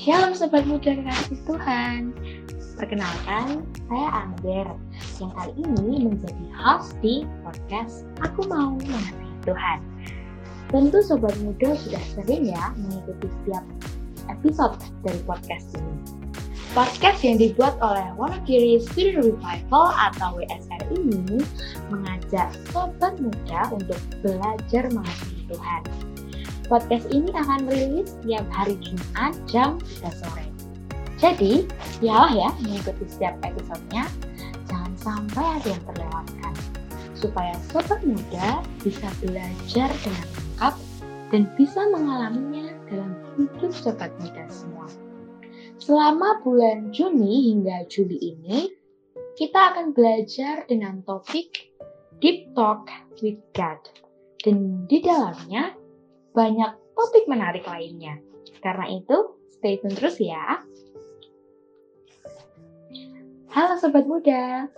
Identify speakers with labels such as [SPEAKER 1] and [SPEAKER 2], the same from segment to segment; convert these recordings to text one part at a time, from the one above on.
[SPEAKER 1] Shalom Sobat Muda Kasih Tuhan. Perkenalkan, saya Angger yang kali ini menjadi host di podcast Aku Mau Mengasihi Tuhan. Tentu Sobat Muda sudah sering ya mengikuti setiap episode dari podcast ini. Podcast yang dibuat oleh Wonogiri Student Revival atau WSR ini mengajak sobat muda untuk belajar mengasihi Tuhan Podcast ini akan merilis setiap hari Jumat jam 3 sore. Jadi, biarlah ya mengikuti setiap episodenya, jangan sampai ada yang terlewatkan. Supaya sobat muda bisa belajar dengan lengkap dan bisa mengalaminya dalam hidup sobat muda semua. Selama bulan Juni hingga Juli ini, kita akan belajar dengan topik Deep Talk with God. Dan di dalamnya banyak topik menarik lainnya. Karena itu, stay tune terus ya. Halo Sobat Muda,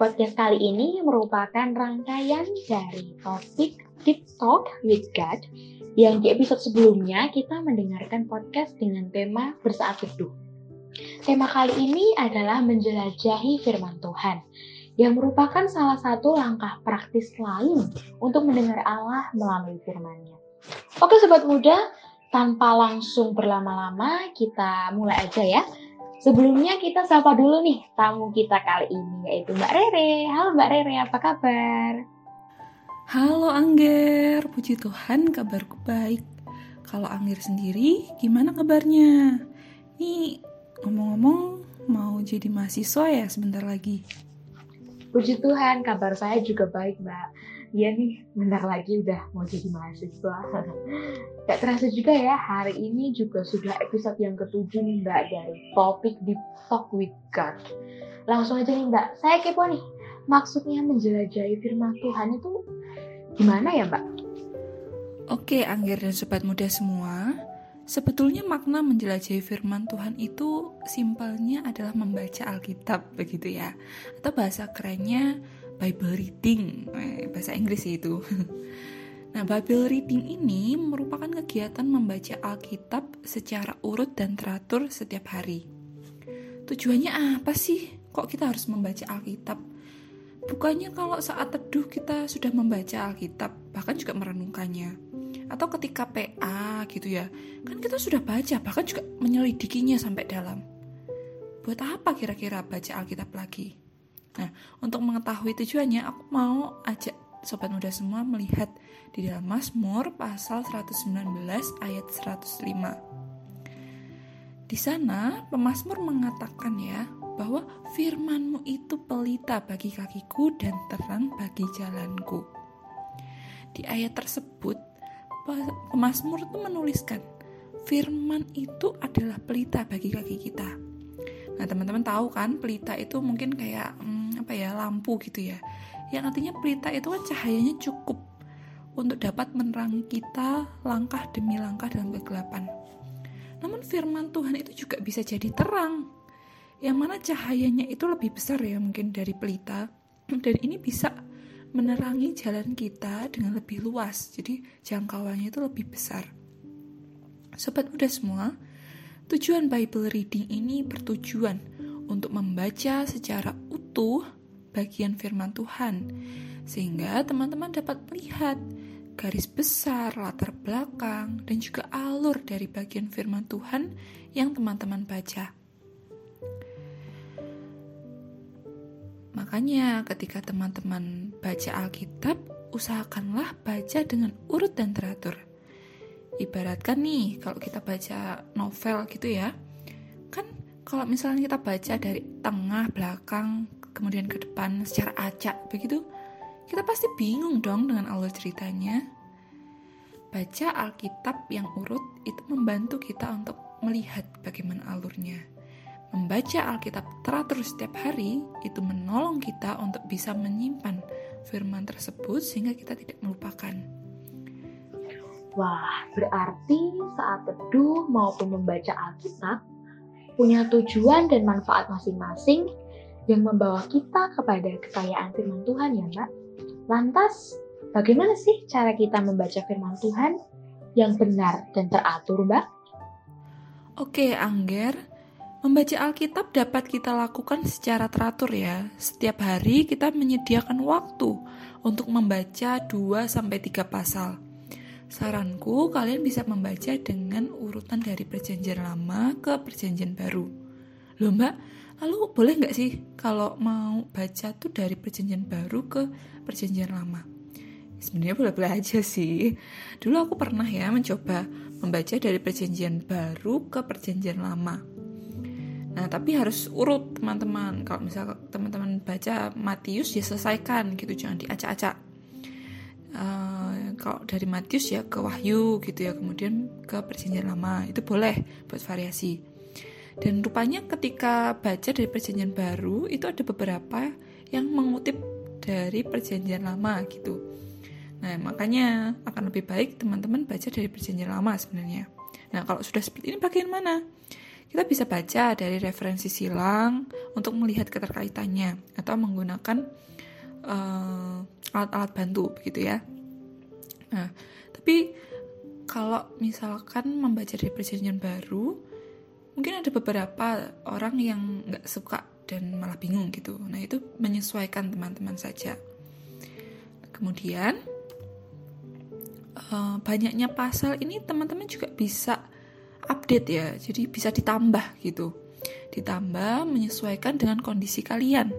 [SPEAKER 1] podcast kali ini merupakan rangkaian dari topik Deep Talk with God yang di episode sebelumnya kita mendengarkan podcast dengan tema bersaat teduh. Tema kali ini adalah menjelajahi firman Tuhan yang merupakan salah satu langkah praktis lain untuk mendengar Allah melalui firman-Nya. Oke sobat muda, tanpa langsung berlama-lama kita mulai aja ya. Sebelumnya kita sapa dulu nih tamu kita kali ini yaitu Mbak Rere. Halo Mbak Rere, apa kabar?
[SPEAKER 2] Halo Angger, puji Tuhan kabarku baik. Kalau Angger sendiri, gimana kabarnya? Nih, ngomong-ngomong mau jadi mahasiswa ya sebentar lagi?
[SPEAKER 1] Puji Tuhan, kabar saya juga baik Mbak Iya nih, bentar lagi udah mau jadi mahasiswa. Gak terasa juga ya, hari ini juga sudah episode yang ketujuh nih Mbak dari topik Deep Talk with God. Langsung aja nih Mbak, saya kepo nih. Maksudnya menjelajahi firman Tuhan itu gimana ya Mbak?
[SPEAKER 2] Oke, Angger dan Sobat Muda semua. Sebetulnya makna menjelajahi firman Tuhan itu simpelnya adalah membaca Alkitab begitu ya. Atau bahasa kerennya Bible reading, eh, bahasa Inggris itu. Nah, Bible reading ini merupakan kegiatan membaca Alkitab secara urut dan teratur setiap hari. Tujuannya apa sih? Kok kita harus membaca Alkitab? Bukannya kalau saat teduh kita sudah membaca Alkitab, bahkan juga merenungkannya. Atau ketika PA gitu ya, kan kita sudah baca, bahkan juga menyelidikinya sampai dalam. Buat apa kira-kira baca Alkitab lagi? Nah, untuk mengetahui tujuannya, aku mau ajak sobat muda semua melihat di dalam Mazmur pasal 119 ayat 105. Di sana, pemazmur mengatakan ya, bahwa firmanmu itu pelita bagi kakiku dan terang bagi jalanku. Di ayat tersebut, pemazmur itu menuliskan, firman itu adalah pelita bagi kaki kita. Nah, teman-teman tahu kan, pelita itu mungkin kayak hmm, apa ya lampu gitu ya. Yang artinya pelita itu kan cahayanya cukup untuk dapat menerangi kita langkah demi langkah dalam kegelapan. Namun firman Tuhan itu juga bisa jadi terang. Yang mana cahayanya itu lebih besar ya mungkin dari pelita. Dan ini bisa menerangi jalan kita dengan lebih luas. Jadi jangkauannya itu lebih besar. Sobat muda semua tujuan Bible reading ini bertujuan untuk membaca secara utuh bagian firman Tuhan, sehingga teman-teman dapat melihat garis besar, latar belakang, dan juga alur dari bagian firman Tuhan yang teman-teman baca. Makanya, ketika teman-teman baca Alkitab, usahakanlah baca dengan urut dan teratur. Ibaratkan nih, kalau kita baca novel gitu ya, kalau misalnya kita baca dari tengah, belakang, kemudian ke depan secara acak begitu, kita pasti bingung dong dengan alur ceritanya. Baca Alkitab yang urut itu membantu kita untuk melihat bagaimana alurnya. Membaca Alkitab teratur setiap hari itu menolong kita untuk bisa menyimpan firman tersebut sehingga kita tidak melupakan.
[SPEAKER 1] Wah, berarti saat teduh maupun membaca Alkitab punya tujuan dan manfaat masing-masing yang membawa kita kepada kekayaan firman Tuhan ya Mbak. Lantas, bagaimana sih cara kita membaca firman Tuhan yang benar dan teratur Mbak?
[SPEAKER 2] Oke, Angger. Membaca Alkitab dapat kita lakukan secara teratur ya. Setiap hari kita menyediakan waktu untuk membaca 2 sampai 3 pasal. Saranku kalian bisa membaca dengan urutan dari perjanjian lama ke perjanjian baru. Loh mbak, lalu boleh nggak sih kalau mau baca tuh dari perjanjian baru ke perjanjian lama? Sebenarnya boleh-boleh aja sih. Dulu aku pernah ya mencoba membaca dari perjanjian baru ke perjanjian lama. Nah, tapi harus urut teman-teman. Kalau misal teman-teman baca Matius ya selesaikan gitu, jangan diacak-acak. Uh, kalau dari Matius ya ke Wahyu gitu ya, kemudian ke perjanjian lama. Itu boleh buat variasi. Dan rupanya ketika baca dari perjanjian baru itu ada beberapa yang mengutip dari perjanjian lama gitu. Nah, makanya akan lebih baik teman-teman baca dari perjanjian lama sebenarnya. Nah, kalau sudah seperti ini bagian mana? Kita bisa baca dari referensi silang untuk melihat keterkaitannya atau menggunakan uh, alat-alat bantu begitu ya. Nah, tapi kalau misalkan membaca dari perjanjian baru, ada beberapa orang yang nggak suka dan malah bingung gitu. Nah, itu menyesuaikan teman-teman saja. Kemudian, uh, banyaknya pasal ini teman-teman juga bisa update ya jadi bisa ditambah gitu ditambah menyesuaikan dengan kondisi kalian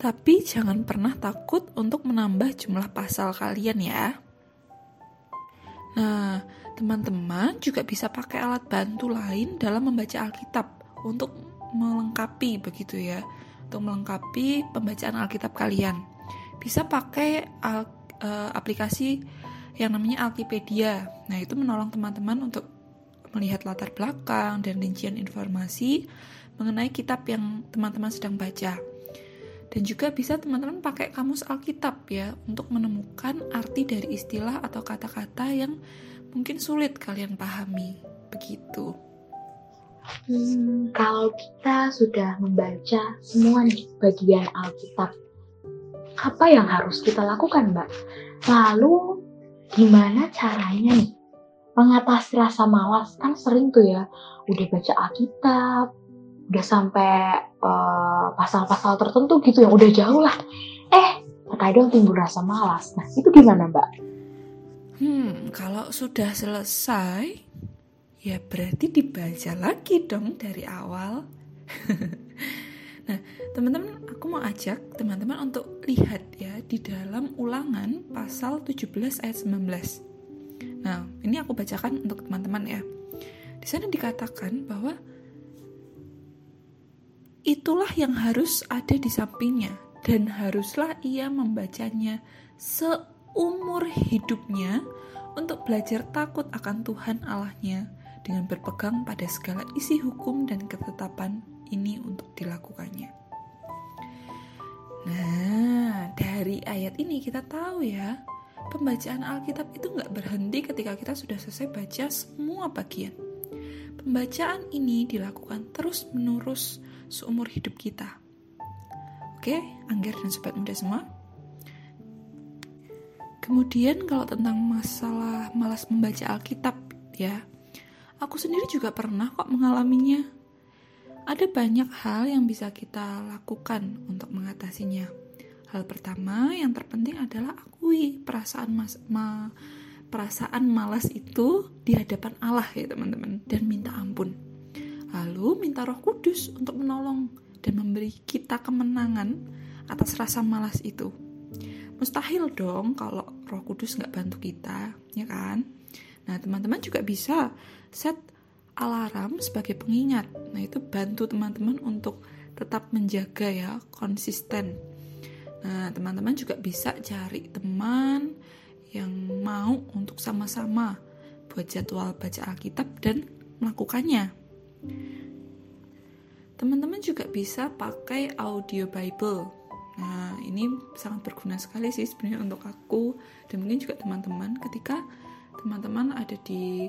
[SPEAKER 2] tapi jangan pernah takut untuk menambah jumlah pasal kalian ya nah teman-teman juga bisa pakai alat bantu lain dalam membaca Alkitab untuk melengkapi begitu ya untuk melengkapi pembacaan Alkitab kalian bisa pakai al uh, aplikasi yang namanya Alkipedia. Nah, itu menolong teman-teman untuk melihat latar belakang dan rincian informasi mengenai kitab yang teman-teman sedang baca. Dan juga bisa teman-teman pakai kamus Alkitab ya untuk menemukan arti dari istilah atau kata-kata yang mungkin sulit kalian pahami. Begitu.
[SPEAKER 1] Hmm, kalau kita sudah membaca semua bagian Alkitab, apa yang harus kita lakukan, Mbak? Lalu gimana caranya nih mengatasi rasa malas? Kan sering tuh ya, udah baca Alkitab, udah sampai eh, pasal-pasal tertentu gitu yang udah jauh lah. Eh, terkadang timbul rasa malas. Nah, itu gimana, Mbak?
[SPEAKER 2] Hmm, kalau sudah selesai, ya berarti dibaca lagi dong dari awal. Nah, teman-teman, aku mau ajak teman-teman untuk lihat ya di dalam ulangan pasal 17 ayat 19. Nah, ini aku bacakan untuk teman-teman ya. Di sana dikatakan bahwa itulah yang harus ada di sampingnya dan haruslah ia membacanya seumur hidupnya untuk belajar takut akan Tuhan Allahnya dengan berpegang pada segala isi hukum dan ketetapan ini untuk dilakukannya. Nah, dari ayat ini kita tahu ya, pembacaan Alkitab itu nggak berhenti ketika kita sudah selesai baca semua bagian. Pembacaan ini dilakukan terus-menerus seumur hidup kita. Oke, Angger dan Sobat Muda semua. Kemudian kalau tentang masalah malas membaca Alkitab ya, aku sendiri juga pernah kok mengalaminya ada banyak hal yang bisa kita lakukan untuk mengatasinya. Hal pertama yang terpenting adalah akui perasaan mas ma, perasaan malas itu di hadapan Allah ya teman-teman dan minta ampun. Lalu minta Roh Kudus untuk menolong dan memberi kita kemenangan atas rasa malas itu. Mustahil dong kalau Roh Kudus nggak bantu kita, ya kan? Nah teman-teman juga bisa set alarm sebagai pengingat. Nah, itu bantu teman-teman untuk tetap menjaga ya, konsisten. Nah, teman-teman juga bisa cari teman yang mau untuk sama-sama buat jadwal baca Alkitab dan melakukannya. Teman-teman juga bisa pakai audio Bible. Nah, ini sangat berguna sekali sih sebenarnya untuk aku dan mungkin juga teman-teman ketika teman-teman ada di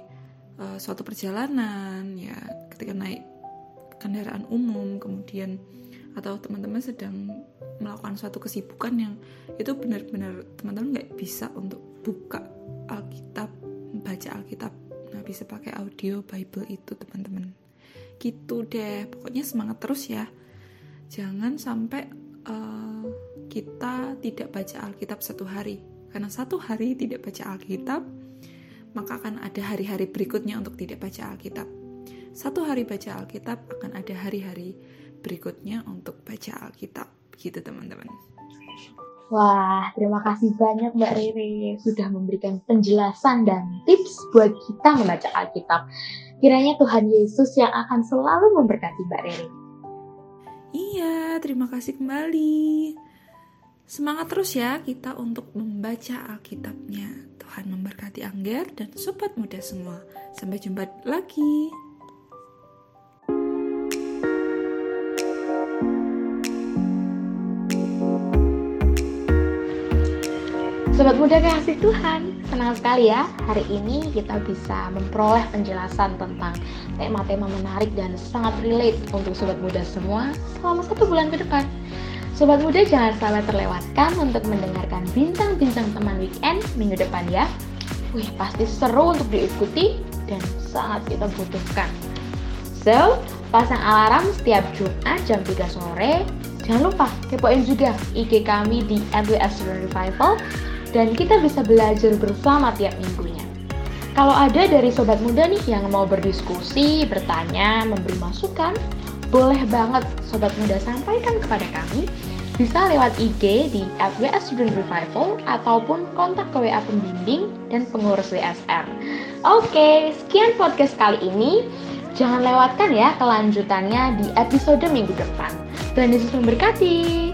[SPEAKER 2] uh, suatu perjalanan ya ketika naik kendaraan umum kemudian atau teman-teman sedang melakukan suatu kesibukan yang itu benar-benar teman-teman nggak bisa untuk buka Alkitab baca Alkitab nggak bisa pakai audio Bible itu teman-teman gitu deh. Pokoknya semangat terus ya. Jangan sampai uh, kita tidak baca Alkitab satu hari. Karena satu hari tidak baca Alkitab maka akan ada hari-hari berikutnya untuk tidak baca Alkitab. Satu hari baca Alkitab akan ada hari-hari berikutnya untuk baca Alkitab. Gitu teman-teman.
[SPEAKER 1] Wah, terima kasih banyak Mbak Rere. Sudah memberikan penjelasan dan tips buat kita membaca Alkitab. Kiranya Tuhan Yesus yang akan selalu memberkati Mbak Rere.
[SPEAKER 2] Iya, terima kasih kembali. Semangat terus ya kita untuk membaca Alkitabnya. Tuhan memberkati Angger dan sobat muda semua. Sampai jumpa lagi.
[SPEAKER 1] Sobat muda kasih Tuhan, senang sekali ya hari ini kita bisa memperoleh penjelasan tentang tema-tema menarik dan sangat relate untuk sobat muda semua selama satu bulan ke depan. Sobat muda jangan sampai terlewatkan untuk mendengarkan bintang-bintang teman weekend minggu depan ya. Wih, pasti seru untuk diikuti dan sangat kita butuhkan. So, pasang alarm setiap Jumat jam 3 sore. Jangan lupa kepoin juga IG kami di MWS Revival dan kita bisa belajar bersama tiap minggunya. Kalau ada dari sobat muda nih yang mau berdiskusi, bertanya, memberi masukan, boleh banget sobat muda sampaikan kepada kami bisa lewat IG di FWS Student Revival ataupun kontak ke WA pembimbing dan pengurus WSR. Oke, sekian podcast kali ini. Jangan lewatkan ya kelanjutannya di episode minggu depan. Tuhan Yesus memberkati.